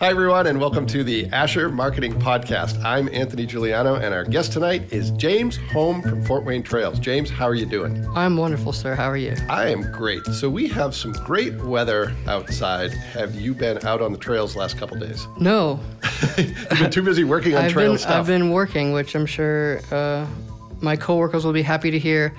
Hi, everyone, and welcome to the Asher Marketing Podcast. I'm Anthony Giuliano, and our guest tonight is James Holm from Fort Wayne Trails. James, how are you doing? I'm wonderful, sir. How are you? I am great. So, we have some great weather outside. Have you been out on the trails last couple days? No. You've been too busy working on I've trail been, stuff. I've been working, which I'm sure uh, my coworkers will be happy to hear.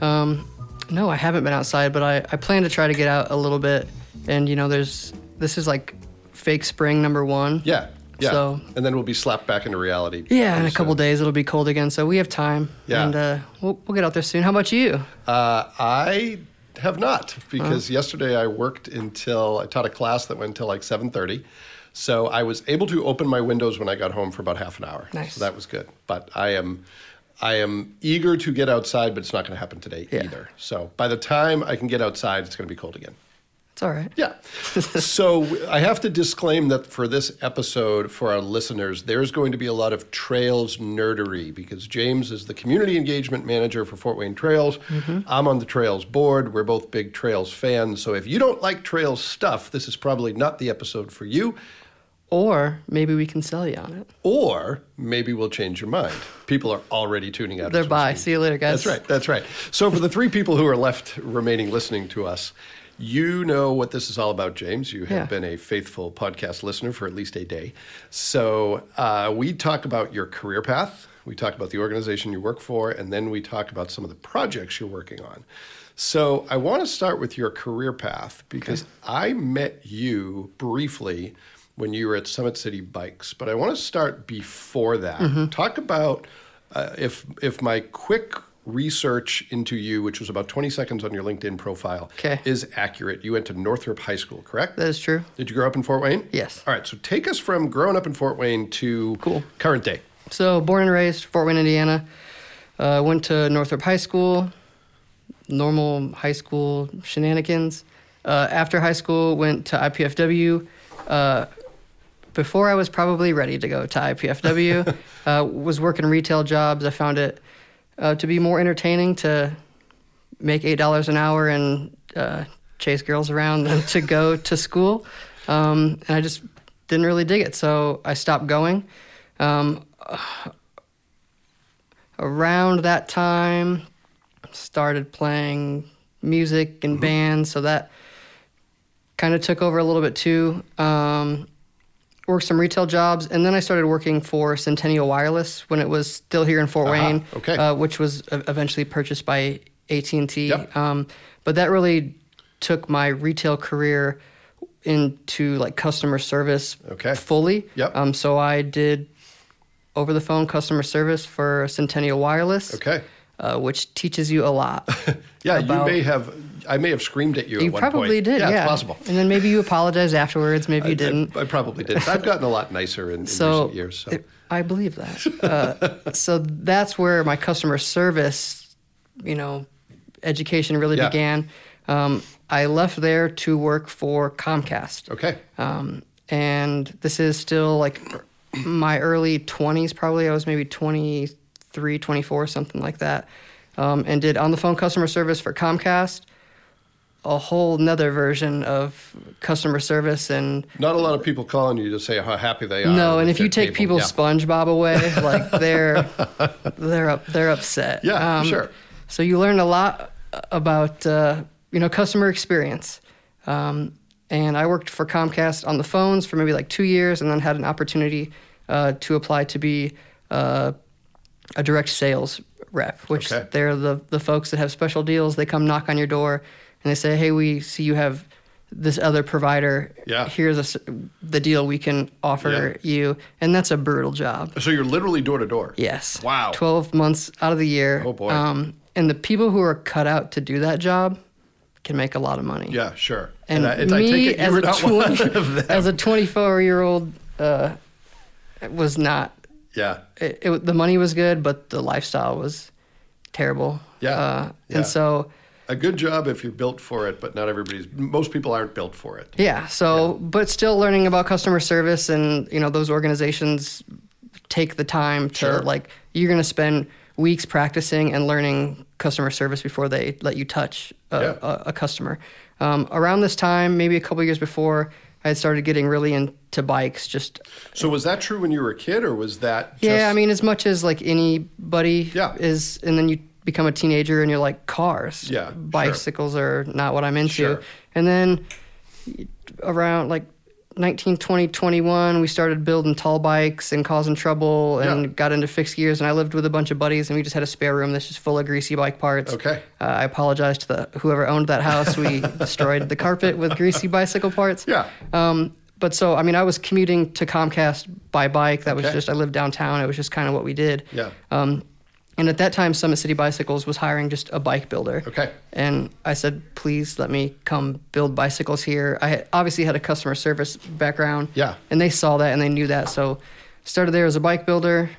Um, no, I haven't been outside, but I, I plan to try to get out a little bit. And, you know, there's this is like fake spring number one. yeah, yeah. So- and then we'll be slapped back into reality. Yeah, in a pretty couple days it'll be cold again, so we have time. Yeah. And uh, we'll, we'll get out there soon. How about you? Uh, I have not because Uh-huh. yesterday I worked until I taught a class that went until like seven thirty. So I was able to open my windows when I got home for about half an hour. Nice. So that was good. But I am I am eager to get outside, but it's not going to happen today Yeah. either. So by the time I can get outside, it's going to be cold again. It's all right. Yeah. so I have to disclaim that for this episode, for our listeners, there's going to be a lot of trails nerdery because James is the community engagement manager for Fort Wayne Trails. Mm-hmm. I'm on the Trails board. We're both big Trails fans. So if you don't like Trails stuff, this is probably not the episode for you. Or maybe we can sell you on it. Or maybe we'll change your mind. People are already tuning out. They're bye. See you later, guys. That's right. That's right. So, for the three people who are left remaining listening to us, you know what this is all about, James. You have Yeah. been a faithful podcast listener for at least a day. So, uh, we talk about your career path, we talk about the organization you work for, and then we talk about some of the projects you're working on. So, I want to start with your career path because I met you briefly when you were at Summit City Bikes, but I want to start before that. Mm-hmm. Talk about uh, if if my quick research into you, which was about 20 seconds on your LinkedIn profile, Okay. is accurate. You went to Northrop High School, correct? That is true. Did you grow up in Fort Wayne? Yes. All right, so take us from growing up in Fort Wayne to Cool. current day. So, born and raised Fort Wayne, Indiana. Uh, went to Northrop High School, normal high school shenanigans. Uh, after high school, went to IPFW. Uh, before I was probably ready to go to IPFW, uh, was working retail jobs. I found it uh, to be more entertaining to make eight dollars an hour and uh, chase girls around than to go to school. Um, and I just didn't really dig it, so I stopped going. Um, around that time, started playing music and bands, so that kind of took over a little bit too. Um, worked some retail jobs, and then I started working for Centennial Wireless when it was still here in Fort Uh-huh, Wayne, okay. uh, which was eventually purchased by AT and T. Yep. Um, but that really took my retail career into like customer service Okay. fully. Yep. Um, so I did over the phone customer service for Centennial Wireless. Okay. Uh, which teaches you a lot. Yeah, About- you may have. I may have screamed at you. you at one probably point. did, yeah. it's possible. And then maybe you apologized afterwards. Maybe you I- didn't. I, I probably did. I've gotten a lot nicer in, in so recent years. So. it- I believe that. Uh, so that's where my customer service, you know, education really Yeah. began. Um, I left there to work for Comcast. okay. Um, and this is still like my early 20s, probably. I was maybe 23, 24, something like that. Um, and did on the phone customer service for Comcast, a whole nother version of customer service. And Not a lot of people calling you to say how happy they are. no, and if you take cable. people's Yeah. SpongeBob away, like they're they're up, they're upset. Yeah, sure. So you learn a lot about uh, you know customer experience. Um, and I worked for Comcast on the phones for maybe like two years, and then had an opportunity uh, to apply to be uh, a direct sales rep, which Okay. they're the the folks that have special deals. They come knock on your door, and they say, "Hey, we see you have." This other provider. Yeah. Here's a the deal we can offer Yeah. you, and that's a brutal job. So you're literally door to door. Yes. Wow. 12 months out of the year. Oh, boy. Um, and the people who are cut out to do that job can make a lot of money. Yeah, sure. And, I, and I me, take it you as, a not 20 one of them. as a 24 year old, uh, was not, yeah. it, it, the money was good, but the lifestyle was terrible. Yeah, Uh, yeah. And so, A good job if you're built for it, but not everybody's. Most people aren't built for it. yeah. So, but still learning about customer service and, you know, those organizations take the time to, Sure. like, you're going to spend weeks practicing and learning customer service before they let you touch a, Yeah. a, a customer. Um, around this time, maybe a couple years before, I had started getting really into bikes. Just So was that true when you were a kid, or was that? Just, yeah, I mean, as much as like anybody Yeah. is, and then you become a teenager and you're like cars. Yeah, sure. bicycles are not what I'm into. Sure. And then around like 19, 20, 21, we started building tall bikes and causing trouble and Yeah. got into fixed gears. And I lived with a bunch of buddies and we just had a spare room that's just full of greasy bike parts. Okay. Uh, I apologize to the whoever owned that house. We destroyed the carpet with greasy bicycle parts. Yeah. Um, but so, I mean, I was commuting to Comcast by bike. That was just, I lived downtown. It was just kind of what we did. Yeah. Um, and at that time, Summit City Bicycles was hiring just a bike builder. Okay. And I said, please let me come build bicycles here. I had- obviously had a customer service background. Yeah. And they saw that and they knew that. So started there as a bike builder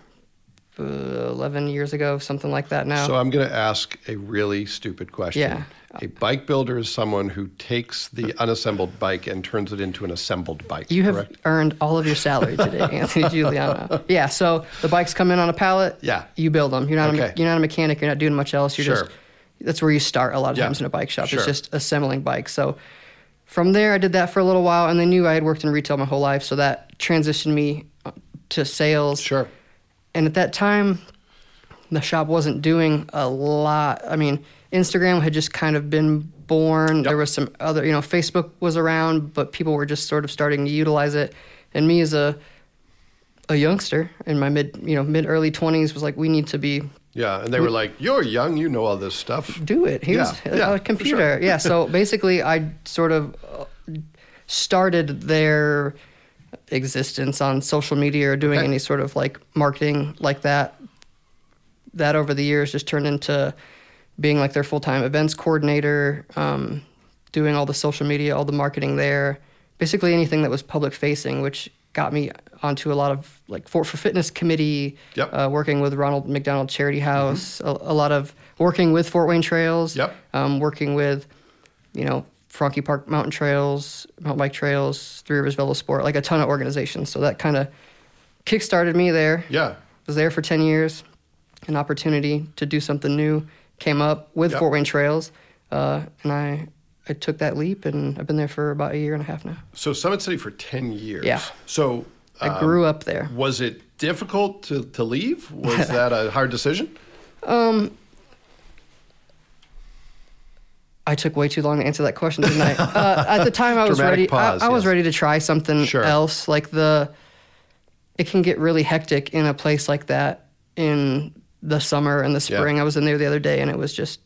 11 years ago, something like that now. So I'm going to ask a really stupid question. Yeah. A bike builder is someone who takes the unassembled bike and turns it into an assembled bike. You have correct? earned all of your salary today, Anthony Giuliano. Yeah, so the bikes come in on a pallet. Yeah. You build them. You're not a, Okay. me- you're not a mechanic. You're not doing much else. You're Sure. just that's where you start a lot of Yeah. times in a bike shop. Sure. It's just assembling bikes. So from there, I did that for a little while, and then knew I had worked in retail my whole life, so that transitioned me uh, to sales. Sure. And at that time, the shop wasn't doing a lot. I mean, Instagram had just kind of been born. Yep. There was some other, you know, Facebook was around, but people were just sort of starting to utilize it. And me as a a youngster in my mid, you know, mid early 20s was like we need to be Yeah. And they were like, "You're young. You know all this stuff." do it. Here's Yeah, yeah, a for computer. sure. Yeah. So basically, I sort of uh, started their existence on social media or doing Okay. any sort of like marketing like that. That over the years just turned into being like their full time events coordinator, um, doing all the social media, all the marketing there, basically anything that was public facing, which got me onto a lot of like Fort for Fitness committee, Yep. Mm-hmm. uh, working with Ronald McDonald Charity House, a, a lot of working with Fort Wayne Trails, Yep. um, working with, you know, Franke Park Mountain Trails, Mountain Bike Trails, Three Rivers Velo Sport, like a ton of organizations. So that kind of kickstarted me there. Yeah. Was there for 10 years. An opportunity to do something new came up with Yep. Fort Wayne Trails. Uh, and I, I took that leap and I've been there for about a year and a half now. So Summit City for ten years. Yeah. So I um, grew up there. Was it difficult to, to leave? Was that a hard decision? I took way too long to answer that question, didn't I? uh, at the time, I was Dramatic ready. pause, I, I was ready to try something Sure. else. Like the, it can get really hectic in a place like that in the summer and the Yeah. spring. I was in there the other day, and it was just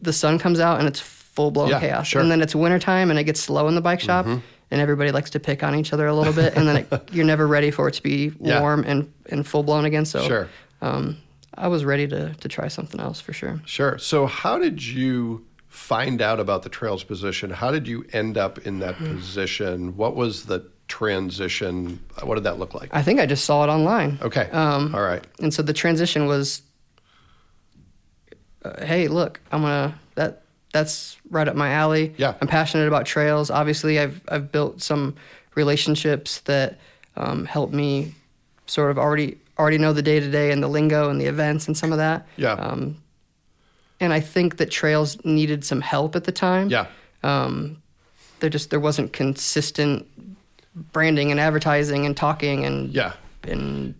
the sun comes out and it's full blown Yeah, chaos. sure. Mm-hmm. And then it's wintertime and it gets slow in the bike shop, and everybody likes to pick on each other a little bit, and then it, you're never ready for it to be Yeah. warm and and full blown again. So, Sure. um, I was ready to to try something else for sure. Sure. So how did you find out about the trails position? How did you end up in that Hmm. position? What was the transition? What did that look like? I think I just saw it online. Okay. Um, All right. And so the transition was, uh, hey, look, I'm gonna that that's right up my alley. Yeah. I'm passionate about trails. Obviously, I've I've built some relationships that um, help me sort of already already know the day to day and the lingo and the events and some of that. Yeah. Um, and I think that trails needed some help at the time. Yeah. Um, there just there wasn't consistent branding and advertising and talking and Yeah. and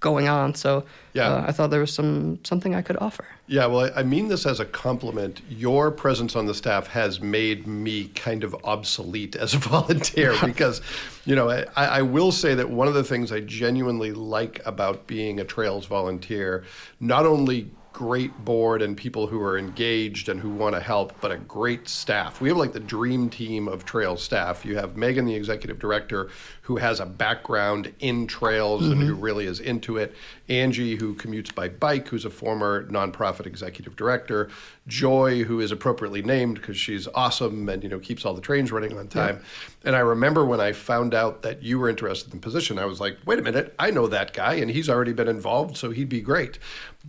going on. So Yeah. uh, I thought there was some something I could offer. Yeah, well, I I mean this as a compliment. Your presence on the staff has made me kind of obsolete as a volunteer because, you know, I, I will say that one of the things I genuinely like about being a Trails volunteer, not only great board and people who are engaged and who want to help, but a great staff. We have like the dream team of Trails staff. You have Megan, the executive director, who has a background in trails and who mm-hmm. really is into it. Angie, who commutes by bike, who's a former nonprofit executive director. Joy, who is appropriately named because she's awesome and you know keeps all the trains running on time. And I remember when I found out that you were interested in the position, I was like, wait a minute, I know that guy and he's already been involved, so he'd be great.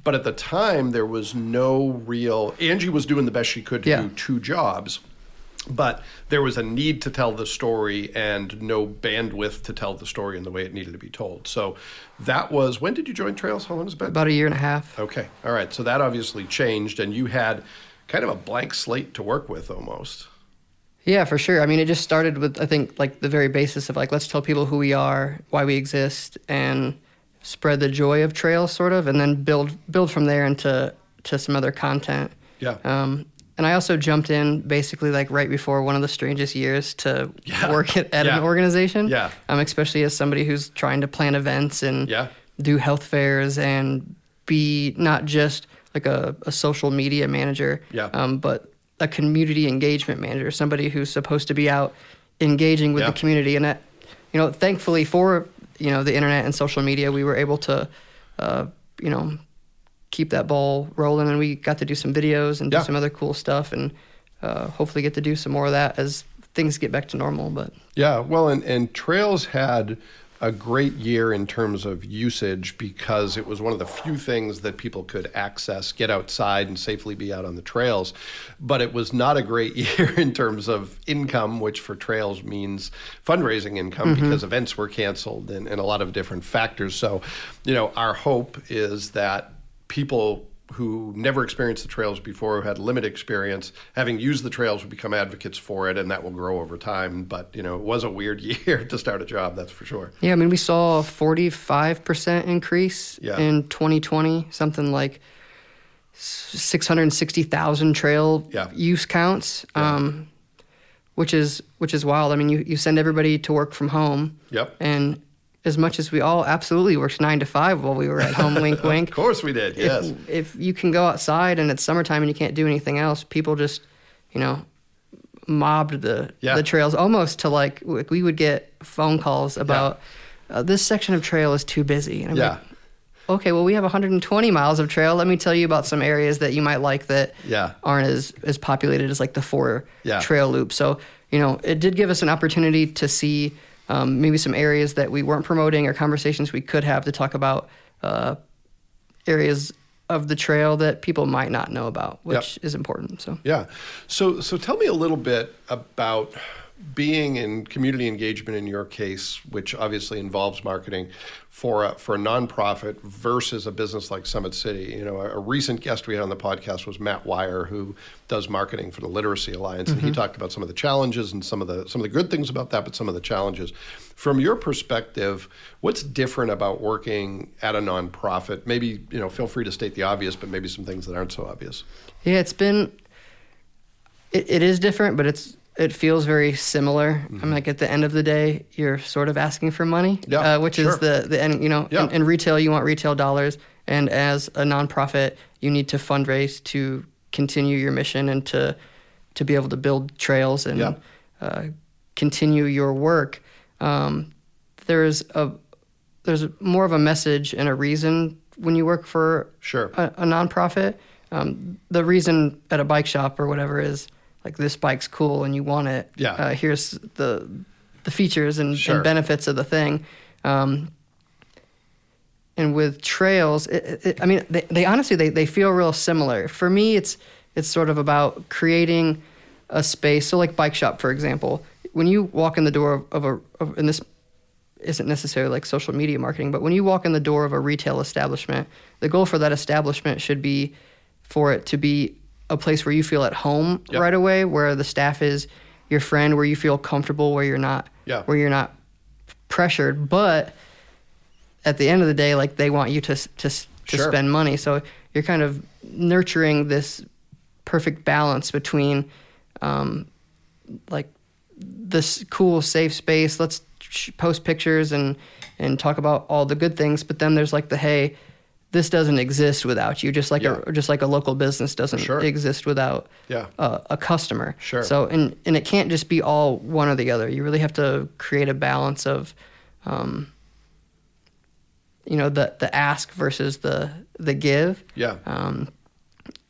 But at the time, there was no real. Angie was doing the best she could to Yeah. do two jobs but there was a need to tell the story and no bandwidth to tell the story in the way it needed to be told. So that was when did you join Trails? How long has it been? About a year and a half. Okay, all right. So that obviously changed, and you had kind of a blank slate to work with almost. Yeah, for sure. I mean, it just started with I think like the very basis of like let's tell people who we are, why we exist, and spread the joy of trails, sort of, and then build build from there into to some other content. Yeah. Um, and I also jumped in basically like right before one of the strangest years to Yeah. work at, at Yeah. an organization. Yeah. Um, especially as somebody who's trying to plan events and Yeah. do health fairs and be not just like a, a social media manager, Yeah. um, but a community engagement manager, somebody who's supposed to be out engaging with Yeah. the community. And that, you know, thankfully for you know the internet and social media, we were able to, uh, you know, keep that ball rolling, and we got to do some videos and do Yeah. some other cool stuff, and uh, hopefully get to do some more of that as things get back to normal. But Yeah, well, and, and Trails had a great year in terms of usage because it was one of the few things that people could access, get outside, and safely be out on the trails. But it was not a great year in terms of income, which for Trails means fundraising income mm-hmm. because events were canceled and, and a lot of different factors. So, you know, our hope is that people who never experienced the trails before, who had limited experience, having used the trails, will become advocates for it, and that will grow over time. But you know, it was a weird year to start a job, that's for sure. yeah, I mean, we saw a forty-five percent increase Yeah. in 2020, something like. 660,000 trail Yeah. use counts, um, which is which is wild. I mean, you, you send everybody to work from home, Yep. and as much as we all absolutely worked nine to five while we were at home, wink, wink. Of course we did. Yes. If, if you can go outside and it's summertime and you can't do anything else, people just, you know, mobbed the Yeah. the trails almost to like like, we would get phone calls about uh, this section of trail is too busy. And I'm yeah. like, okay, well we have 120 miles of trail. Let me tell you about some areas that you might like that Yeah. aren't as as populated as like the four Yeah. trail loop. So you know, it did give us an opportunity to see um, maybe some areas that we weren't promoting or conversations we could have to talk about uh, areas of the trail that people might not know about, which is important. So Yeah. So so tell me a little bit about being in community engagement in your case, which obviously involves marketing for a, for a nonprofit versus a business like Summit City. You know, a, a recent guest we had on the podcast was Matt Wire, who does marketing for the Literacy Alliance, and he mm-hmm. talked about some of the challenges and some of the some of the good things about that, but some of the challenges. From your perspective, what's different about working at a nonprofit? Maybe you know, feel free to state the obvious, but maybe some things that aren't so obvious. yeah, it's been it, it is different, but it's it feels very similar. I'm like at the end of the day, you're sort of asking for money, Yeah, uh, which sure. is the the end. You know, Yeah. in, in retail, you want retail dollars, and as a nonprofit, you need to fundraise to continue your mission and to to be able to build trails and Yeah. uh, continue your work. Um, there's a there's more of a message and a reason when you work for Sure. a, a nonprofit. Um, the reason at a bike shop or whatever is like this bike's cool and you want it. Yeah. Uh, here's the the features and, Sure. and benefits of the thing. Um, and with trails, it, it, I mean, they, they honestly they, they feel real similar. For me, it's it's sort of about creating a space. So, like bike shop, for example, when you walk in the door of, of a of, and this isn't necessarily like social media marketing, but when you walk in the door of a retail establishment, the goal for that establishment should be for it to be a place where you feel at home Yep. right away, where the staff is your friend, where you feel comfortable, where you're not Yeah. where you're not pressured, but at the end of the day, like they want you to to to Sure. spend money. So you're kind of nurturing this perfect balance between um, like this cool safe space. Let's post pictures and and talk about all the good things, but then there's like the hey, this doesn't exist without you. Just like Yeah. a just like a local business doesn't Sure. exist without Yeah. a, a customer. Sure. So and and it can't just be all one or the other. You really have to create a balance of, um, you know, the the ask versus the the give. Yeah. Um,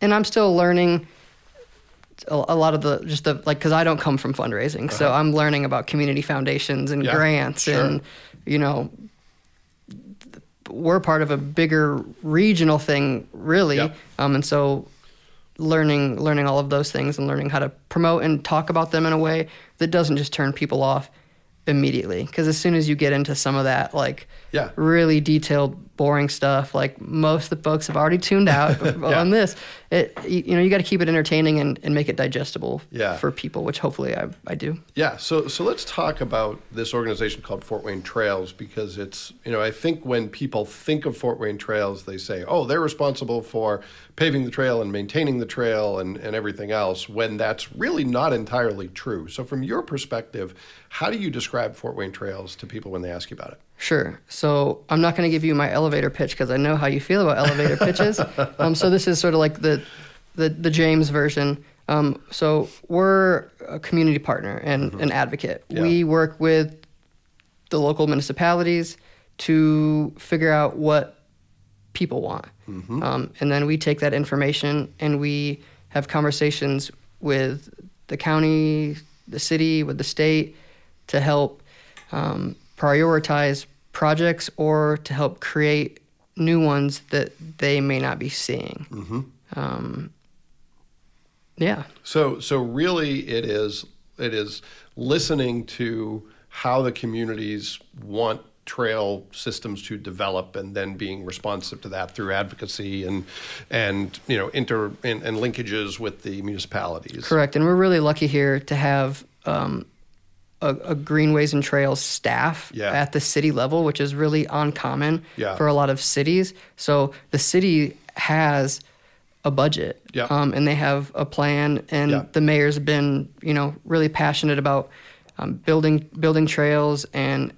and I'm still learning a, lot of the just the like because I don't come from fundraising, so I'm learning about community foundations and Uh-huh. Yeah, grants sure. and you know we're part of a bigger regional thing really Yep. um, and so learning learning all of those things and learning how to promote and talk about them in a way that doesn't just turn people off immediately because as soon as you get into some of that like Yeah. really detailed boring stuff like most of the folks have already tuned out Yeah. on this. It you, know you got to keep it entertaining and, and make it digestible Yeah. for people, which hopefully I, I do. Yeah, so so let's talk about this organization called Fort Wayne Trails because it's you know I think when people think of Fort Wayne Trails they say oh they're responsible for paving the trail and maintaining the trail and, and everything else when that's really not entirely true. So from your perspective, how do you describe Fort Wayne Trails to people when they ask you about it? Sure. So I'm not going to give you my elevator pitch because I know how you feel about elevator pitches. Um, so this is sort of like the the, the James version. Um, so we're a community partner and an advocate. Yeah. We work with the local municipalities to figure out what people want, um, and then we take that information and we have conversations with the county, the city, with the state to help um, prioritize projects or to help create new ones that they may not be seeing. Um, yeah, So so really it is it is listening to how the communities want trail systems to develop and then being responsive to that through advocacy and and you know inter and, and linkages with the municipalities. correct. And we're really lucky here to have um, a, a greenways and trails staff Yeah. at the city level, which is really uncommon Yeah. for a lot of cities. So the city has a budget, Yeah. um, and they have a plan, and the mayor's been, you know, really passionate about um, building building trails and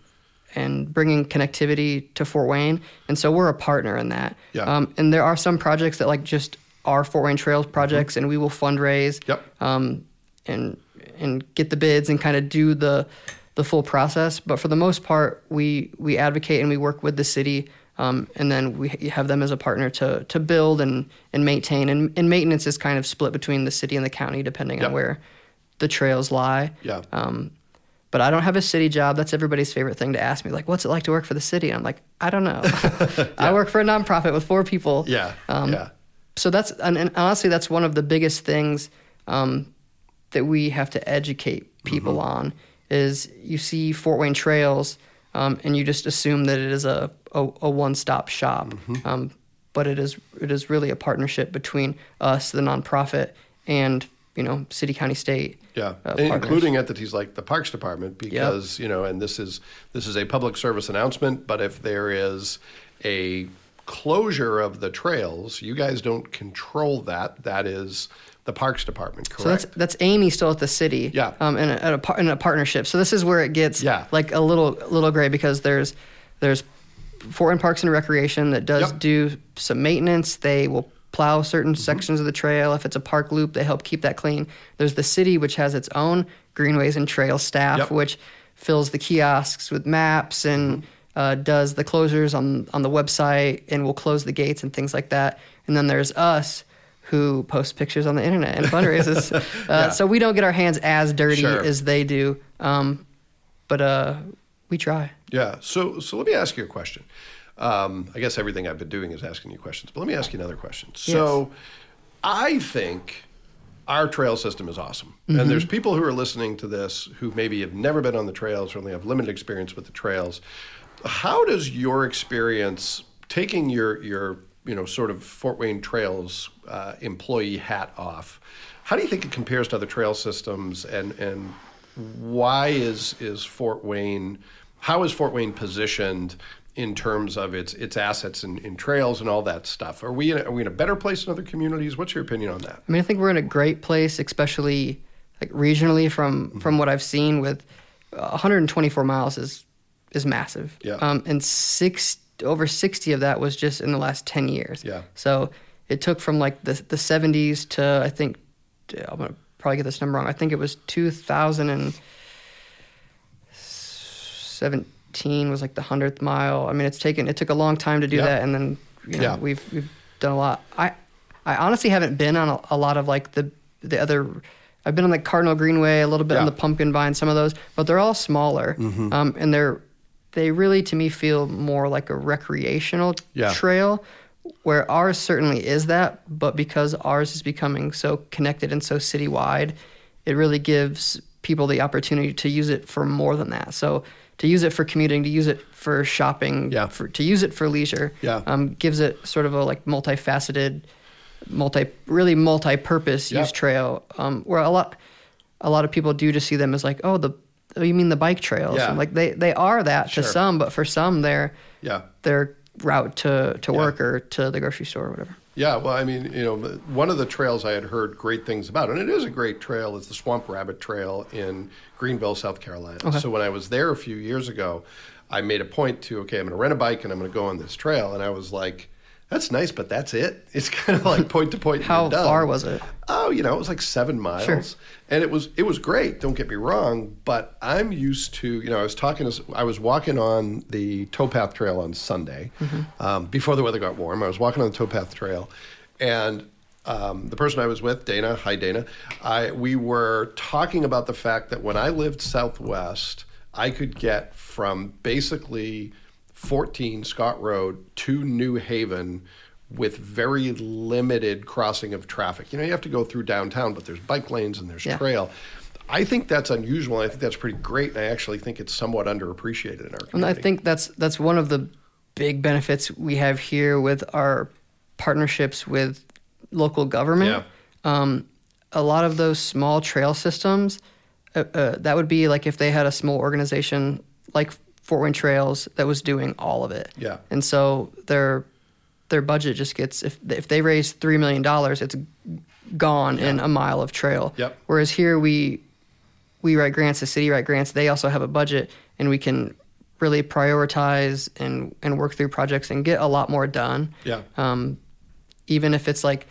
and bringing connectivity to Fort Wayne, and so we're a partner in that. Yeah. Um, and there are some projects that like just are Fort Wayne Trails projects, and we will fundraise Yep. um, and and get the bids and kind of do the the full process. But for the most part, we we advocate and we work with the city, um, and then we have them as a partner to to build and and maintain. And, and maintenance is kind of split between the city and the county, depending Yep. on where the trails lie. Yeah. Um, but I don't have a city job. That's everybody's favorite thing to ask me. Like, what's it like to work for the city? And I'm like, I don't know. I work for a nonprofit with four people. Yeah. Um, yeah. So that's and, and honestly, that's one of the biggest things um, that we have to educate people Mm-hmm. on. Is you see Fort Wayne Trails, um, and you just assume that it is a a, a one stop shop, Mm-hmm. um, but it is it is really a partnership between us, the nonprofit, and you know, city, county, state. Yeah, uh, including entities like the Parks Department, because you know, and this is this is a public service announcement. But if there is a closure of the trails, you guys don't control that. That is the Parks Department, correct? So that's that's Amy still at the city. Yeah. Um, in a, at a par- in a partnership. So this is where it gets Yeah. like a little little gray because there's there's Fort Parks and Recreation that does Yep. do some maintenance. They will plow certain sections of the trail. If it's a park loop, they help keep that clean. There's the city, which has its own greenways and trail staff, Yep. which fills the kiosks with maps and uh, does the closures on on the website and will close the gates and things like that. And then there's us. Who post pictures on the internet and fundraises? uh, Yeah. So we don't get our hands as dirty Sure. as they do, um, but uh, we try. Yeah. So so let me ask you a question. Um, I guess everything I've been doing is asking you questions, but let me ask you another question. So I think our trail system is awesome. And there's people who are listening to this who maybe have never been on the trails or only have limited experience with the trails. How does your experience taking your your you know sort of Fort Wayne Trails uh, employee hat off? How do you think it compares to other trail systems and and why is is Fort Wayne how is Fort Wayne positioned in terms of its its assets in, in trails and all that stuff? Are we in a, are we in a better place than other communities? What's your opinion on that? I mean, I think we're in a great place, especially like regionally from Mm-hmm. from what I've seen. With uh, 124 miles is is massive. Yeah. Um, and six over 60 of that was just in the last 10 years. Yeah. So it took from like the the 70s to I think I'm gonna probably get this number wrong. I think it was 2017 was like the hundredth mile. I mean, it's taken it took a long time to do Yeah. that, and then you know, Yeah. we've we've done a lot. I I honestly haven't been on a, a lot of like the the other. I've been on the Cardinal Greenway, a little bit on the Pumpkin Vine, some of those, but they're all smaller, Mm-hmm. um, and they're they really to me feel more like a recreational Yeah. trail, where ours certainly is that, but because ours is becoming so connected and so citywide, it really gives people the opportunity to use it for more than that. So to use it for commuting, to use it for shopping, Yeah. for, to use it for leisure, Yeah. um, gives it sort of a like multifaceted, multi really multi-purpose Yeah. use trail. Um, where a lot a lot of people do just see them as like, oh, the oh, you mean the bike trails? Yeah. Like they they are that Sure. to some, but for some they're Yeah. their route to to Yeah. work or to the grocery store or whatever. Yeah, well, I mean, you know, one of the trails I had heard great things about, and it is a great trail, is the Swamp Rabbit Trail in Greenville, South Carolina. Okay. So when I was there a few years ago, I made a point to, okay, I'm going to rent a bike and I'm going to go on this trail, and I was like, that's nice, but that's it. It's kind of like point to point. How far was it? Oh, you know, it was like seven miles, Sure. and it was it was great. Don't get me wrong, but I'm used to you know I was talking to I was walking on the towpath trail on Sunday um, before the weather got warm. I was walking on the towpath trail, and um, the person I was with, Dana, hi Dana, I we were talking about the fact that when I lived Southwest, I could get from basically 14 Scott Road to New Haven with very limited crossing of traffic. You know, you have to go through downtown, but there's bike lanes and there's Yeah. trail. I think that's unusual. I think that's pretty great, and I actually think it's somewhat underappreciated in our community. And I think that's that's one of the big benefits we have here with our partnerships with local government. Um, a lot of those small trail systems, uh, uh, that would be like if they had a small organization like Fort Wayne Trails that was doing all of it. Yeah. And so their their budget just gets if if they raise three million dollars, it's gone in a mile of trail. Yep. Whereas here we we write grants, the city write grants. They also have a budget, and we can really prioritize and and work through projects and get a lot more done. Yeah. Um, even if it's like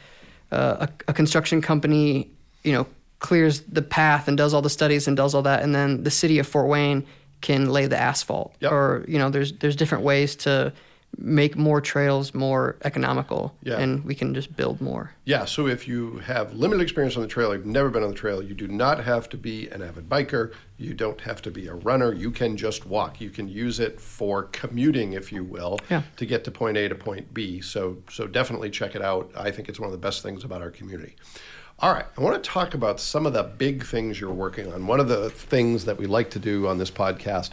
uh, a, a construction company, you know, clears the path and does all the studies and does all that, and then the city of Fort Wayne can lay the asphalt. Yep. Or you know, there's there's different ways to make more trails more economical, Yeah. and we can just build more. Yeah, so if you have limited experience on the trail, you've never been on the trail, you do not have to be an avid biker, you don't have to be a runner, you can just walk. You can use it for commuting, if you will, Yeah. to get to point A to point B. So so definitely check it out. I think it's one of the best things about our community. All right, I want to talk about some of the big things you're working on. One of the things that we like to do on this podcast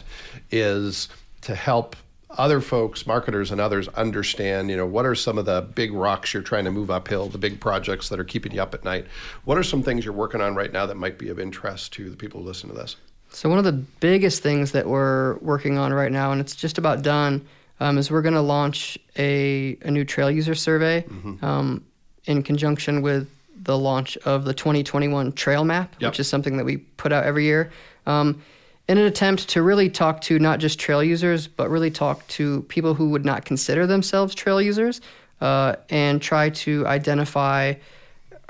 is to help other folks, marketers and others understand, you know, what are some of the big rocks you're trying to move uphill, the big projects that are keeping you up at night? What are some things you're working on right now that might be of interest to the people who listen to this? So one of the biggest things that we're working on right now, and it's just about done, um, is we're going to launch a, a new trail user survey um, in conjunction with the launch of the 2021 Trail Map, Yep. which is something that we put out every year, um, in an attempt to really talk to not just trail users, but really talk to people who would not consider themselves trail users, uh, and try to identify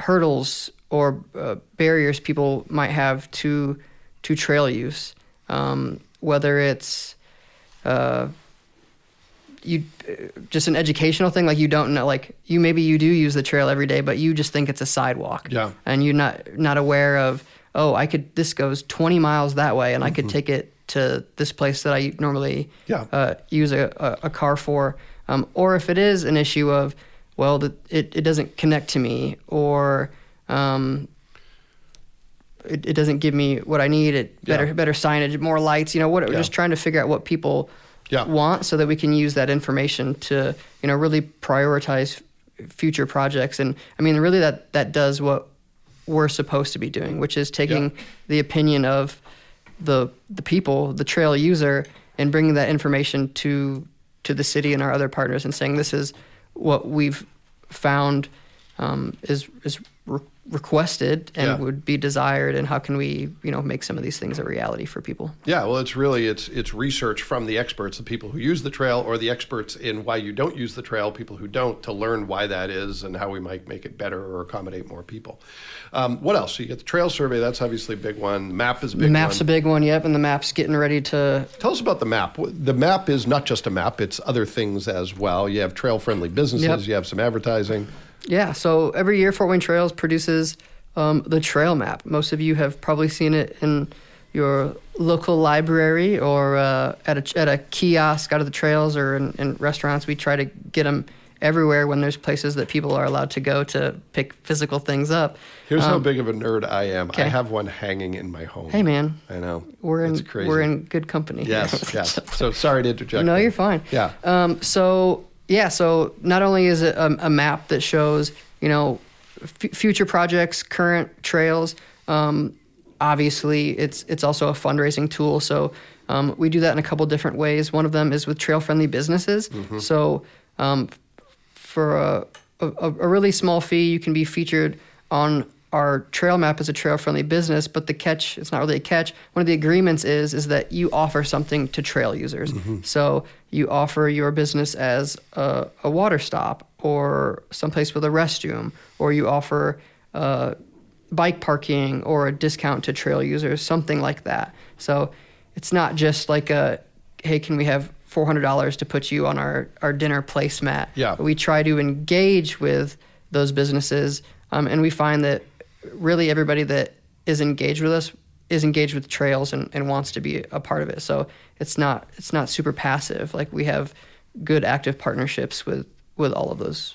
hurdles or uh, barriers people might have to to trail use, um, whether it's uh, you uh, just an educational thing, like you don't know, like you maybe you do use the trail every day, but you just think it's a sidewalk, Yeah. and you're not not aware of oh, I could this goes 20 miles that way, and I could take it to this place that I normally Yeah. uh, use a, a, a car for, um, or if it is an issue of well, the, it it doesn't connect to me, or um, it, it doesn't give me what I need. It better Yeah. better signage, more lights. You know, what Yeah. just trying to figure out what people Yeah. want, so that we can use that information to you know really prioritize f- future projects. And I mean, really, that that does what we're supposed to be doing, which is taking Yeah. the opinion of the the people, the trail user, and bringing that information to to the city and our other partners, and saying this is what we've found um, is is requested and Yeah. would be desired, and how can we you know make some of these things a reality for people? Yeah, well, it's really it's it's research from the experts, the people who use the trail, or the experts in why you don't use the trail, people who don't, to learn why that is and how we might make it better or accommodate more people. Um, what else? So you get the trail survey. That's obviously a big one. The map is a big the map's one. a big one, yep, and the map's getting ready to Tell us about the map. The map is not just a map; it's other things as well. You have trail-friendly businesses. Yep. You have some advertising. Yeah, so every year Fort Wayne Trails produces um, the trail map. Most of you have probably seen it in your local library or uh, at, a, at a kiosk out of the trails or in, in restaurants. We try to get them everywhere when there's places that people are allowed to go to pick physical things up. Here's how Um, big of a nerd I am. I have one hanging in my home. Hey man, I know. we're in crazy. we're in good company. Yes, yes. So sorry to interject. No, there. you're fine. Yeah. Um, so yeah, so not only is it a, a map that shows you know f- future projects, current trails. Um, obviously, it's it's also a fundraising tool. So um, we do that in a couple different ways. One of them is with trail friendly businesses. So um, for a, a, a really small fee, you can be featured on our trail map is a trail friendly business. But the catch, it's not really a catch. One of the agreements is is that you offer something to trail users. So you offer your business as a, a water stop or someplace with a restroom, or you offer uh, bike parking or a discount to trail users, something like that. So it's not just like a, hey, can we have $400 to put you on our, our dinner placemat? Yeah. We try to engage with those businesses, um, and we find that really everybody that is engaged with us is engaged with trails and, and wants to be a part of it. So it's not it's not super passive. Like we have good active partnerships with with all of those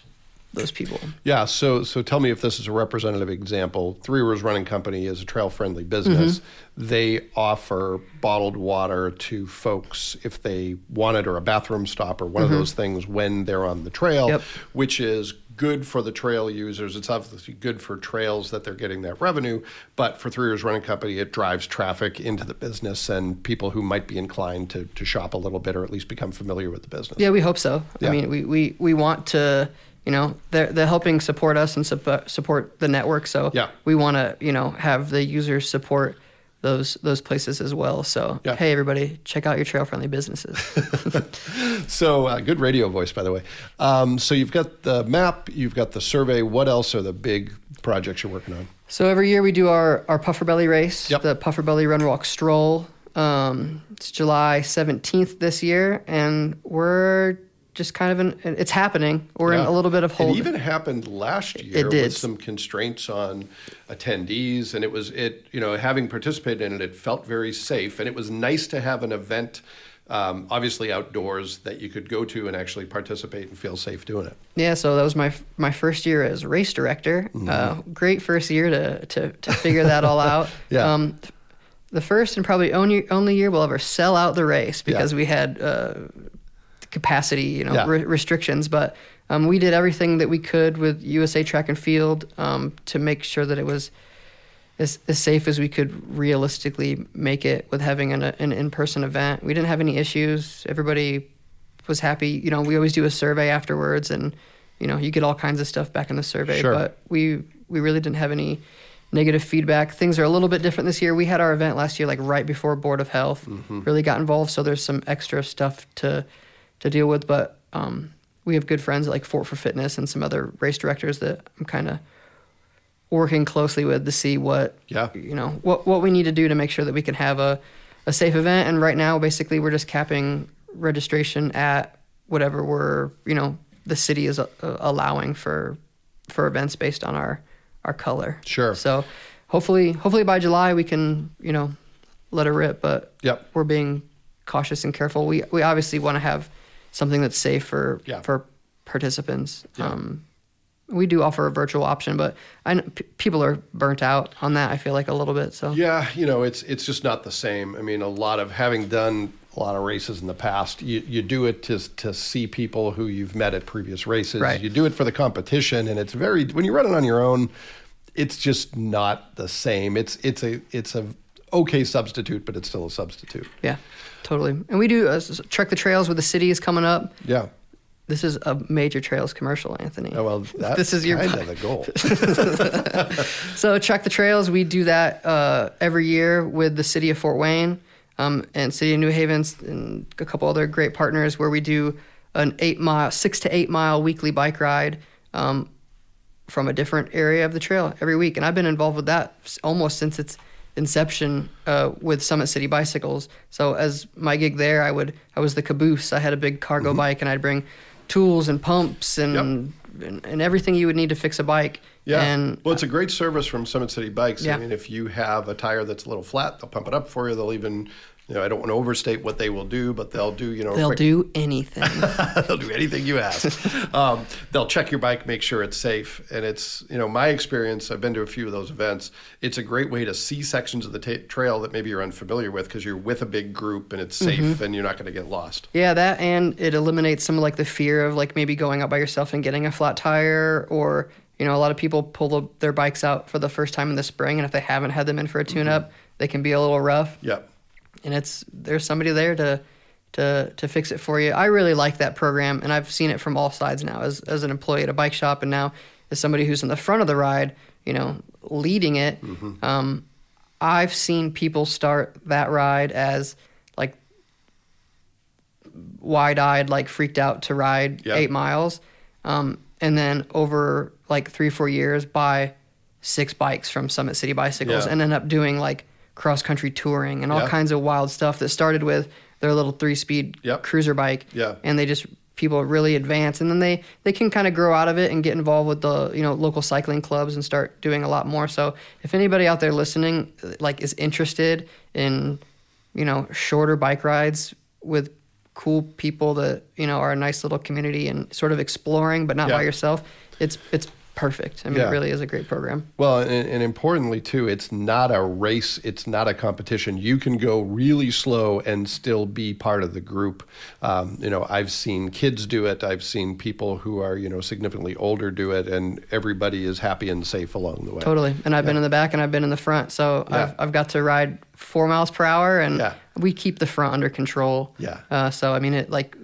those people. Yeah, so so tell me if this is a representative example. Three Rivers Running Company is a trail friendly business. Mm-hmm. They offer bottled water to folks if they want it, or a bathroom stop, or one of mm-hmm. those things when they're on the trail, Yep. which is good for the trail users. It's obviously good for trails that they're getting that revenue, but for Three Rivers Running Company, it drives traffic into the business and people who might be inclined to, to shop a little bit or at least become familiar with the business. Yeah, we hope so. Yeah. I mean, we, we, we want to, you know, they're, they're helping support us and support, support the network. So Yeah. we want to, you know, have the users support those those places as well. So Yeah. hey, everybody, check out your trail friendly businesses. So, uh, good radio voice, by the way. Um, so, you've got the map, you've got the survey. What else are the big projects you're working on? so every year we do our, our Puffer Belly race, Yep. the Puffer Belly Run Walk Stroll. Um, it's July 17th this year, and we're just kind of in, it's happening. We're in a little bit of hold. It even happened last year did. with some constraints on attendees, and it was it. You know, having participated in it, it felt very safe, and it was nice to have an event. Um, obviously outdoors that you could go to and actually participate and feel safe doing it. Yeah, so that was my my first year as race director. Uh, great first year to to, to figure that all out. Mm-hmm. Yeah. Um, the first and probably only only year we'll ever sell out the race because Yeah. we had uh, capacity, you know, Yeah. re- restrictions. But um, we did everything that we could with USA Track and Field um, to make sure that it was as, as safe as we could realistically make it with having an, an in-person event. We didn't have any issues. Everybody was happy. You know, we always do a survey afterwards, and you know, you get all kinds of stuff back in the survey. Sure. But we we really didn't have any negative feedback. Things are a little bit different this year. We had our event last year, like right before Board of Health really got involved, so there's some extra stuff to to deal with. But um, we have good friends at like Fort for Fitness and some other race directors that I'm kind of working closely with to see what Yeah. you know what what we need to do to make sure that we can have a a safe event. And right now, basically, we're just capping registration at whatever we're you know the city is uh, allowing for for events based on our our color. Sure. So hopefully hopefully by July we can you know let it rip. But Yep. we're being cautious and careful. We we obviously want to have something that's safe for Yeah. for participants. Yeah. Um, we do offer a virtual option, but I know p- people are burnt out on that. I feel like a little bit. So Yeah, you know, it's it's just not the same. I mean, a lot of having done a lot of races in the past, you, you do it to to see people who you've met at previous races. Right. You do it for the competition, and it's very when you run it on your own, it's just not the same. It's it's a it's a okay substitute, but it's still a substitute. yeah, totally. And we do uh, trek the trails with the city is coming up. Yeah. This is a major trails commercial, Anthony. Oh, well, that's This is your kind of the goal. So Trek the Trails, we do that uh, every year with the city of Fort Wayne um, and city of New Haven and a couple other great partners where we do an eight mile, six to eight mile weekly bike ride um, from a different area of the trail every week. And I've been involved with that almost since its inception uh, with Summit City Bicycles. So as my gig there, I would I was the caboose. I had a big cargo bike and I'd bring tools and pumps and, and and everything you would need to fix a bike Yeah. And well, it's a great service from Summit City Bikes. Yeah. I mean, if you have a tire that's a little flat, they'll pump it up for you. They'll even, you know, I don't want to overstate what they will do, but they'll do, you know, they'll quick- do anything. they'll do anything you ask. um, they'll check your bike, make sure it's safe, and it's you know my experience. I've been to a few of those events. It's a great way to see sections of the ta- trail that maybe you're unfamiliar with because you're with a big group and it's safe Mm-hmm. and you're not going to get lost. Yeah, that and it eliminates some of like the fear of like maybe going out by yourself and getting a flat tire or you know a lot of people pull the, their bikes out for the first time in the spring and if they haven't had them in for a tune up, they can be a little rough Yeah, and it's there's somebody there to to to fix it for you. I really like that program and I've seen it from all sides now as as an employee at a bike shop and now as somebody who's in the front of the ride, you know, leading it. Um, I've seen people start that ride as like wide-eyed, like freaked out to ride Yeah. eight miles, um, and then over like three four years buy six bikes from Summit City Bicycles Yeah. and end up doing like cross-country touring and all Yeah. kinds of wild stuff that started with their little three-speed Yep. cruiser bike, Yeah. and they just people really advance and then they they can kind of grow out of it and get involved with the you know local cycling clubs and start doing a lot more so if anybody out there listening like is interested in you know shorter bike rides with cool people that you know are a nice little community and sort of exploring but not Yeah. by yourself it's it's perfect i mean Yeah. it really is a great program Well, and, and importantly too, it's not a race. It's not a competition. You can go really slow and still be part of the group. Um, you know, I've seen kids do it. I've seen people who are you know significantly older do it, and everybody is happy and safe along the way. totally and i've been in the back and i've been in the front so Yeah. I've, I've got to ride four miles per hour and Yeah. we keep the front under control Yeah. uh, so i mean it like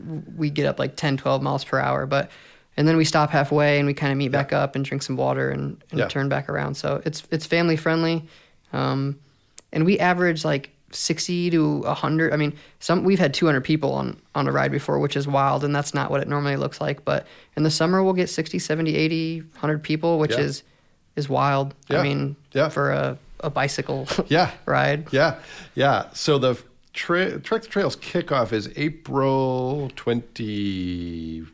we get up like 10 12 miles per hour but and then we stop halfway and we kind of meet back up and drink some water and, and Yeah. turn back around so it's it's family friendly um, and we average like 60 to 100 i mean some we've had 200 people on on a ride before which is wild and that's not what it normally looks like but in the summer we'll get 60 70 80 100 people which Yeah. is is wild Yeah. i mean Yeah. for a, a bicycle Yeah. ride Yeah, yeah. So the tra- Trek the Trails kickoff is April twenty.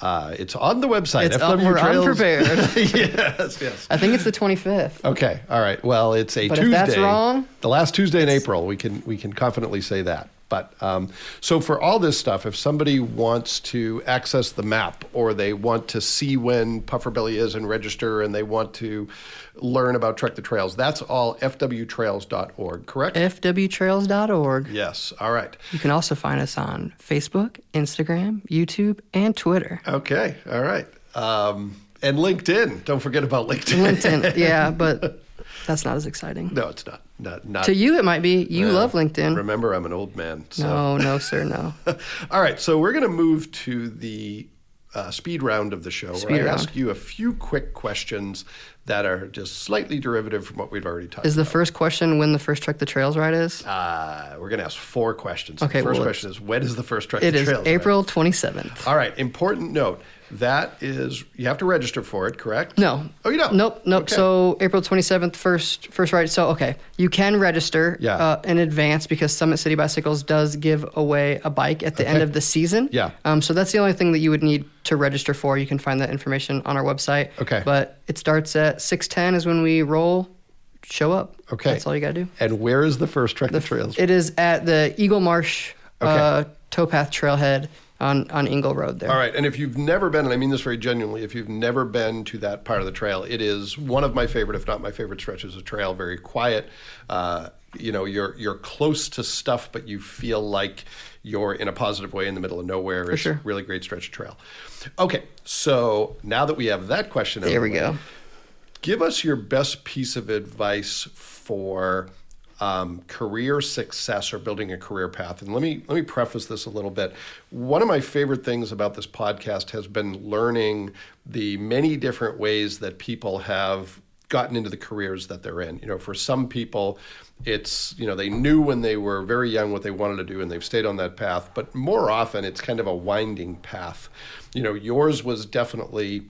Uh, it's on the website. It's we're Trails- unprepared. yes, yes. i think it's the 25th Okay, all right. Well, it's a But if Tuesday. that's wrong, the last Tuesday in April, we can we can confidently say that. But um, so for all this stuff, if somebody wants to access the map or they want to see when Pufferbelly is and register, and they want to learn about Trek the Trails, that's all fwtrails.org. Correct? fwtrails.org yes. All right. you can also find us on facebook instagram youtube and twitter Okay. All right. Um, and LinkedIn. Don't forget about LinkedIn. linkedin yeah but that's not as exciting no, it's not. Not. Not. to you it might be you love linkedin Remember, I'm an old man. So. no no sir no All right, so we're going to move to the uh, speed round of the show, Speed where I round. ask you a few quick questions that are just slightly derivative from what we've already talked is the about. first question when the first trek the trails ride is Uh, we're going to ask four questions. Okay, the first well, question is when is the first Trek it the is Trails? ride? april 27th All right, important note. That is, you have to register for it, correct? No. Oh, you don't? Nope, nope. Okay. So April 27th, first first ride. So okay, you can register Yeah. uh, in advance because Summit City Bicycles does give away a bike at the end of the season. Yeah. Um, so that's the only thing that you would need to register for. You can find that information on our website. Okay. But it starts at 6:10 is when we roll. Show up. Okay. That's all you got to do. And where is the first Trek the, Trails? It is at the Eagle Marsh Okay. uh, towpath trailhead on on Engle Road there. All right, and if you've never been, and I mean this very genuinely, if you've never been to that part of the trail, it is one of my favorite, if not my favorite, stretches of trail. Very quiet. Uh, you know, you're you're close to stuff, but you feel like you're in a positive way in the middle of nowhere. it's sure. a really great stretch of trail. Okay, so now that we have that question, There we way, go. Give us your best piece of advice for um, career success or building a career path. And let me let me preface this a little bit. One of my favorite things about this podcast has been learning the many different ways that people have gotten into the careers that they're in. You know, for some people, it's you know they knew when they were very young what they wanted to do and they've stayed on that path. But more often, it's kind of a winding path. You know, yours was definitely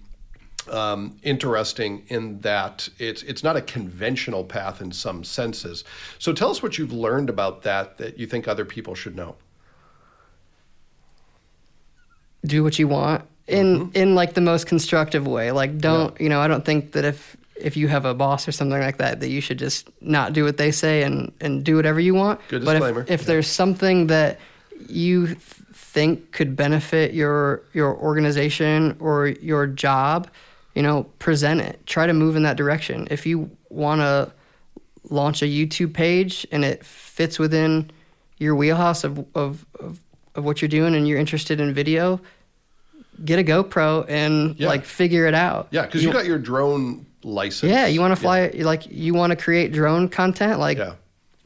um, interesting in that it's it's not a conventional path in some senses. So tell us what you've learned about that that you think other people should know. do what you want in in like the most constructive way. Like don't you know? I don't think that if if you have a boss or something like that, that you should just not do what they say and and do whatever you want. Good but disclaimer. if, if there's something that you th- think could benefit your your organization or your job, you know, present it. Try to move in that direction. If you want to launch a YouTube page and it fits within your wheelhouse of, of, of, of what you're doing and you're interested in video, get a GoPro and Yeah. like figure it out. Yeah, because you, got your drone license. Yeah, you want to fly like you want to create drone content like Yeah.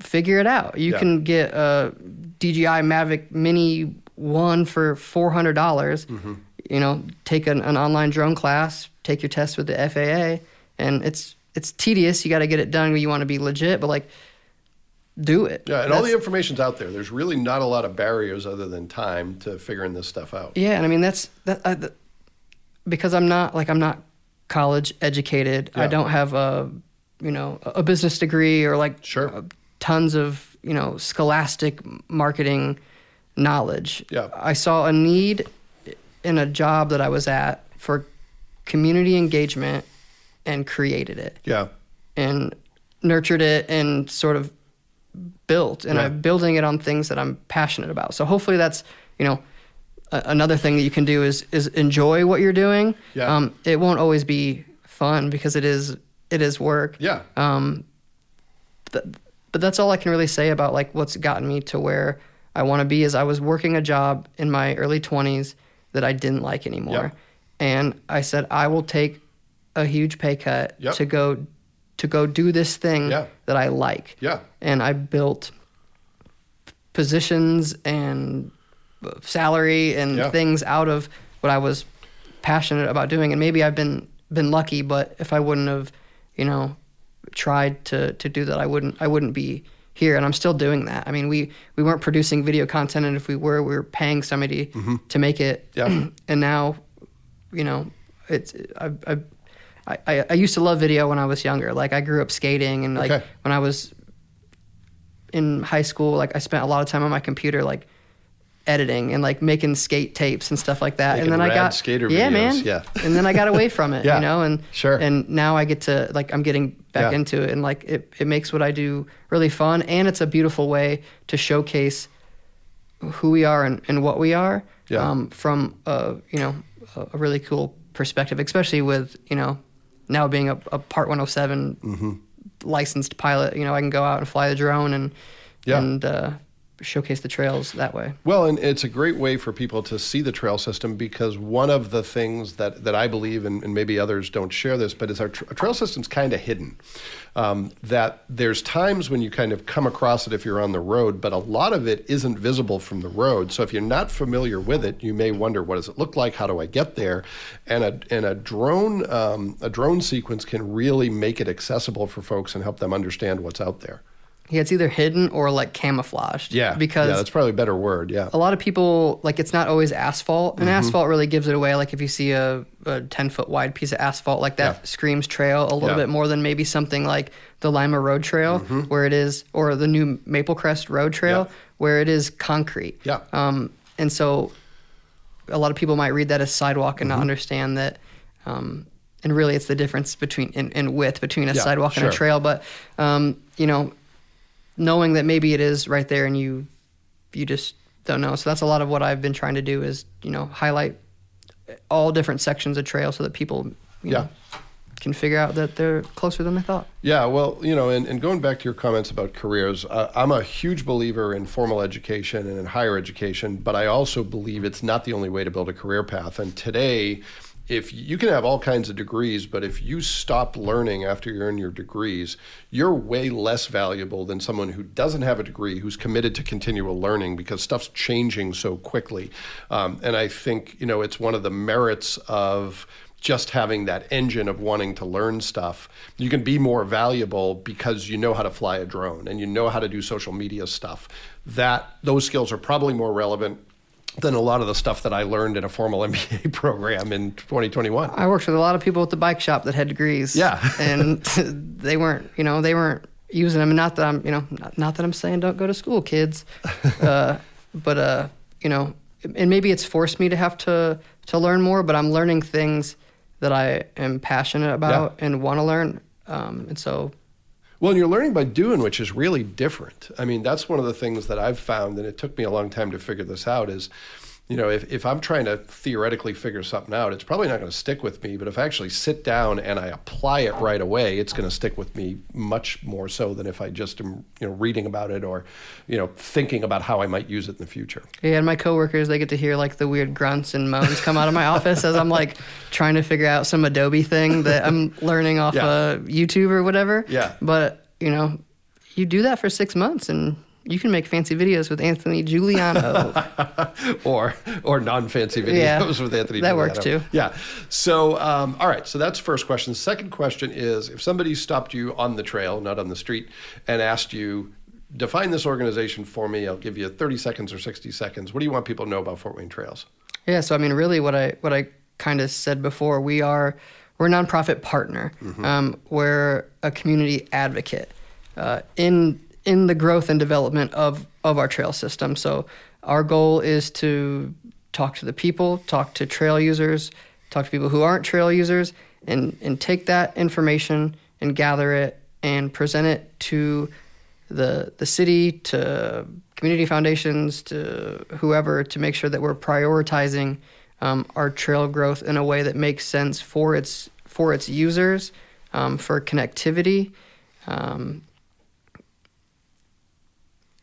figure it out. You Yeah. can get a DJI Mavic Mini 1 for 400. dollars Mm-hmm. You know, take an, an online drone class, take your test with the FAA and it's it's tedious. You got to get it done when you want to be legit, but like do it. Yeah, and all the information's out there. There's really not a lot of barriers other than time to figuring this stuff out. Yeah, and I mean that's that I, th- because I'm not like I'm not college educated. I don't have a you know a business degree or like Sure. uh, tons of you know scholastic marketing knowledge. Yeah. I saw a need in a job that I was at for community engagement and created it Yeah, and nurtured it and sort of built and Yeah. I'm building it on things that I'm passionate about. So hopefully that's, you know, a- another thing that you can do is is enjoy what you're doing. Yeah. Um, it won't always be fun because it is it is work. yeah, Um, th- but that's all I can really say about like what's gotten me to where I want to be. Is I was working a job in my early 20s that I didn't like anymore, and I said I will take a huge pay cut Yep. to go to go do this thing Yeah. that I like. yeah, And I built positions and salary and Yeah. things out of what I was passionate about doing. And maybe I've been been lucky, but if I wouldn't have, you know, tried to to do that, I wouldn't I wouldn't be here. And I'm still doing that. I mean, we we weren't producing video content, and if we were, we were paying somebody mm-hmm. to make it. Yeah. and now, you know, it's I. I I, I, used to love video when I was younger. Like I grew up skating, and like Okay. when I was in high school, like I spent a lot of time on my computer, like editing and like making skate tapes and stuff like that. Making and then I got skater yeah, videos, man, yeah. and then I got away from it, Yeah, you know, and sure. and now I get to like I'm getting back Yeah. into it, and like it it makes what I do really fun, and it's a beautiful way to showcase who we are and, and what we are Yeah. um, from a you know a, a really cool perspective, especially with you know now being a, a Part 107 Mm-hmm. licensed pilot. You know, I can go out and fly the drone and Yeah. and uh, showcase the trails that way. Well, and it's a great way for people to see the trail system because one of the things that, that I believe, and, and maybe others don't share this, but is our, tr- our trail system's kind of hidden. Um, that there's times when you kind of come across it if you're on the road, but a lot of it isn't visible from the road. So if you're not familiar with it, you may wonder, what does it look like? How do I get there? And a, and a drone um, a drone sequence can really make it accessible for folks and help them understand what's out there. Yeah, it's either hidden or like camouflaged. Yeah, because yeah, that's probably a better word. Yeah, a lot of people like it's not always asphalt and Mm-hmm. asphalt really gives it away like if you see a, a 10 foot wide piece of asphalt like that Yeah. screams trail a little Yeah. Mm-hmm. bit more than maybe something like the lima road trail where it is or the new maple crest road trail where it is concrete Yeah. um, and so a lot of people might read that as sidewalk and Mm-hmm. not understand that um, and really it's the difference between in, in width between a sidewalk and a trail but um, you know knowing that maybe it is right there and you you just don't know. So that's a lot of what I've been trying to do is you know highlight all different sections of trail so that people you Yeah. know, can figure out that they're closer than they thought. Yeah, well, you know, and, and going back to your comments about careers, uh, I'm a huge believer in formal education and in higher education, but I also believe it's not the only way to build a career path. And today, if you can have all kinds of degrees, but if you stop learning after you earn your degrees, you're way less valuable than someone who doesn't have a degree, who's committed to continual learning because stuff's changing so quickly. Um, and I think, you know, it's one of the merits of just having that engine of wanting to learn stuff, you can be more valuable because you know how to fly a drone and you know how to do social media stuff. That those skills are probably more relevant than a lot of the stuff that I learned in a formal MBA program in 2021. I worked with a lot of people at the bike shop that had degrees. Yeah. and they weren't you know they weren't using them. Not that I'm you know not, not that I'm saying don't go to school, kids, uh, but uh, you know and maybe it's forced me to have to to learn more, but I'm learning things that I am passionate about and want to learn. Um, and so Well, and you're learning by doing, which is really different. I mean, that's one of the things that I've found, and it took me a long time to figure this out, is you know, if, if I'm trying to theoretically figure something out, it's probably not going to stick with me. But if I actually sit down and I apply it right away, it's going to stick with me much more so than if I just am, you know, reading about it or, you know, thinking about how I might use it in the future. Yeah, and my coworkers they get to hear like the weird grunts and moans come out of my office as I'm like trying to figure out some Adobe thing that I'm learning off Yeah. uh, YouTube or whatever. Yeah. But you know, you do that for six months and you can make fancy videos with Anthony Giuliano. or or non-fancy videos Yeah, with Anthony. that works too. Yeah. So um, all right. So that's first question. Second question is if somebody stopped you on the trail, not on the street, and asked you. Define this organization for me. I'll give you 30 seconds or 60 seconds. What do you want people to know about Fort Wayne Trails? Yeah, so I mean, really, what I what I kind of said before, we are we're a nonprofit partner. Um, we're a community advocate uh, in in the growth and development of of our trail system. So our goal is to talk to the people, talk to trail users, talk to people who aren't trail users, and and take that information and gather it and present it to the the city to community foundations to whoever to make sure that we're prioritizing um, our trail growth in a way that makes sense for its for its users um, for connectivity um,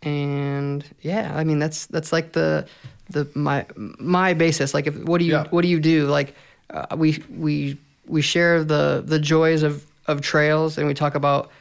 and yeah I mean that's that's like the the my my basis like if what do you Yeah. what do you do like uh, we we we share the the joys of of trails and we talk about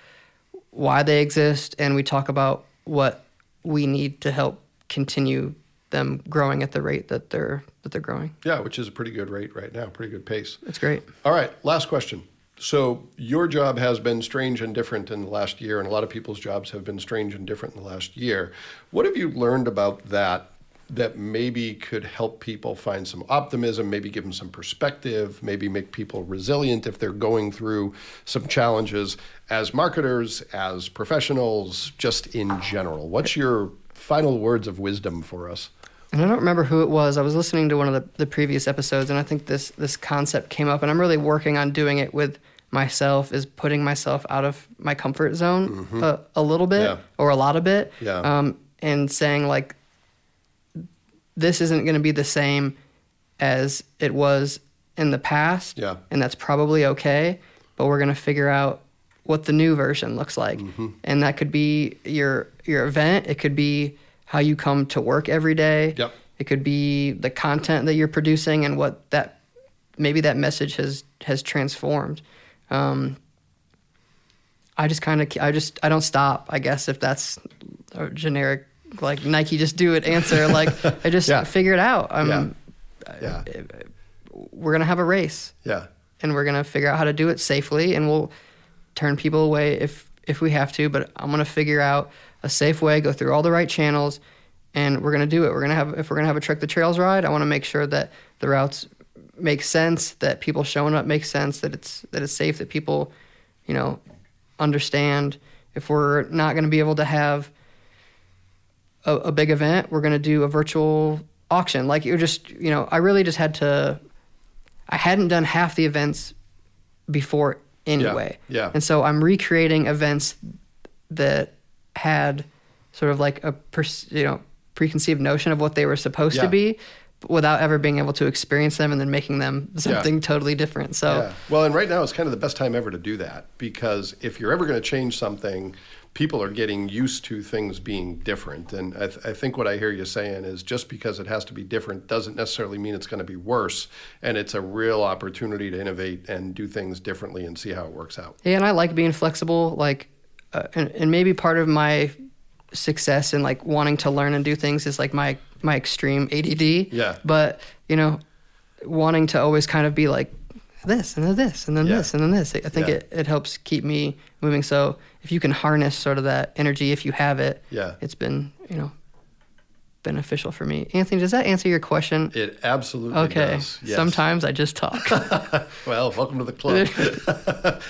why they exist and we talk about what we need to help continue them growing at the rate that they're that they're growing. Yeah, which is a pretty good rate right now, pretty good pace. That's great. All right, last question. So your job has been strange and different in the last year, and a lot of people's jobs have been strange and different in the last year. What have you learned about that that maybe could help people find some optimism, maybe give them some perspective, maybe make people resilient if they're going through some challenges as marketers, as professionals, just in general? What's your final words of wisdom for us? And I don't remember who it was. I was listening to one of the, the previous episodes, and I think this this concept came up, and I'm really working on doing it with myself. Is putting myself out of my comfort zone a, a little bit Yeah. or a lot of bit, Yeah. um, and saying like, this isn't going to be the same as it was in the past, Yeah. and that's probably okay. But we're going to figure out what the new version looks like, Mm-hmm. and that could be your your event. It could be how you come to work every day. Yep. It could be the content that you're producing and what that maybe that message has has transformed. Um, I just kind of I just I don't stop. I guess if that's a generic like Nike just do it answer. Like I just Yeah. figure it out. I'm, Yeah. Yeah. We're gonna have a race Yeah. and we're gonna figure out how to do it safely, and we'll turn people away if if we have to. But I'm gonna figure out a safe way, go through all the right channels, and we're gonna do it. We're gonna have if we're gonna have a Trek the Trails ride, I want to make sure that the routes make sense, that people showing up make sense, that it's that it's safe, that people, you know, understand. If we're not gonna be able to have a, a big event, we're gonna do a virtual auction. Like you're just, you know, I really just had to. I hadn't done half the events before anyway. yeah. And so I'm recreating events that had sort of like a pers- you know preconceived notion of what they were supposed Yeah. to be without ever being able to experience them and then making them something totally different. So Yeah. Well, and right now it's kind of the best time ever to do that because if you're ever going to change something, people are getting used to things being different. And I, th- I think what I hear you saying is just because it has to be different doesn't necessarily mean it's going to be worse. And it's a real opportunity to innovate and do things differently and see how it works out. Yeah, and I like being flexible. Like, uh, and, and maybe part of my success in like wanting to learn and do things is like my my extreme ADD. Yeah. But you know, wanting to always kind of be like this and then this and then Yeah. this and then this. I think Yeah. it, it helps keep me moving. So if you can harness sort of that energy, if you have it, Yeah. it's been you know beneficial for me. Anthony, does that answer your question? It absolutely Okay. does. Yes. Sometimes I just talk. Well, welcome to the club.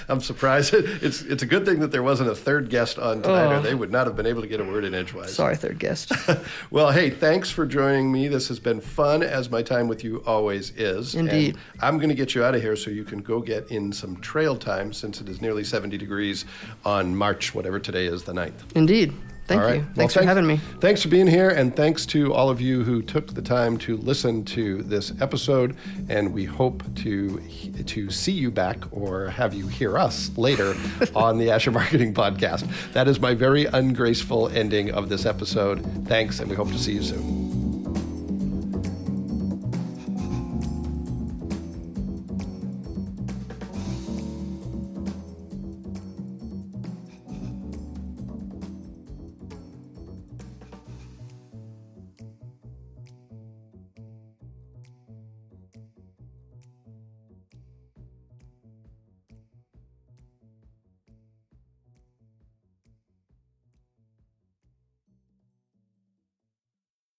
I'm surprised. It's it's a good thing that there wasn't a third guest on tonight, or Oh. they would not have been able to get a word in edgewise. Sorry, third guest. Well, hey, thanks for joining me. This has been fun, as my time with you always is. And Indeed. I'm going to get you out of here so you can go get in some trail time since it is nearly 70 degrees on March, whatever today is, the 9th. Indeed. Thank All right. you. Well, Thanks for having me. Thanks for being here, and thanks to all of you who took the time to listen to this episode. And we hope to to see you back or have you hear us later on the Asher Marketing Podcast. That is my very ungraceful ending of this episode. Thanks, and we hope to see you soon.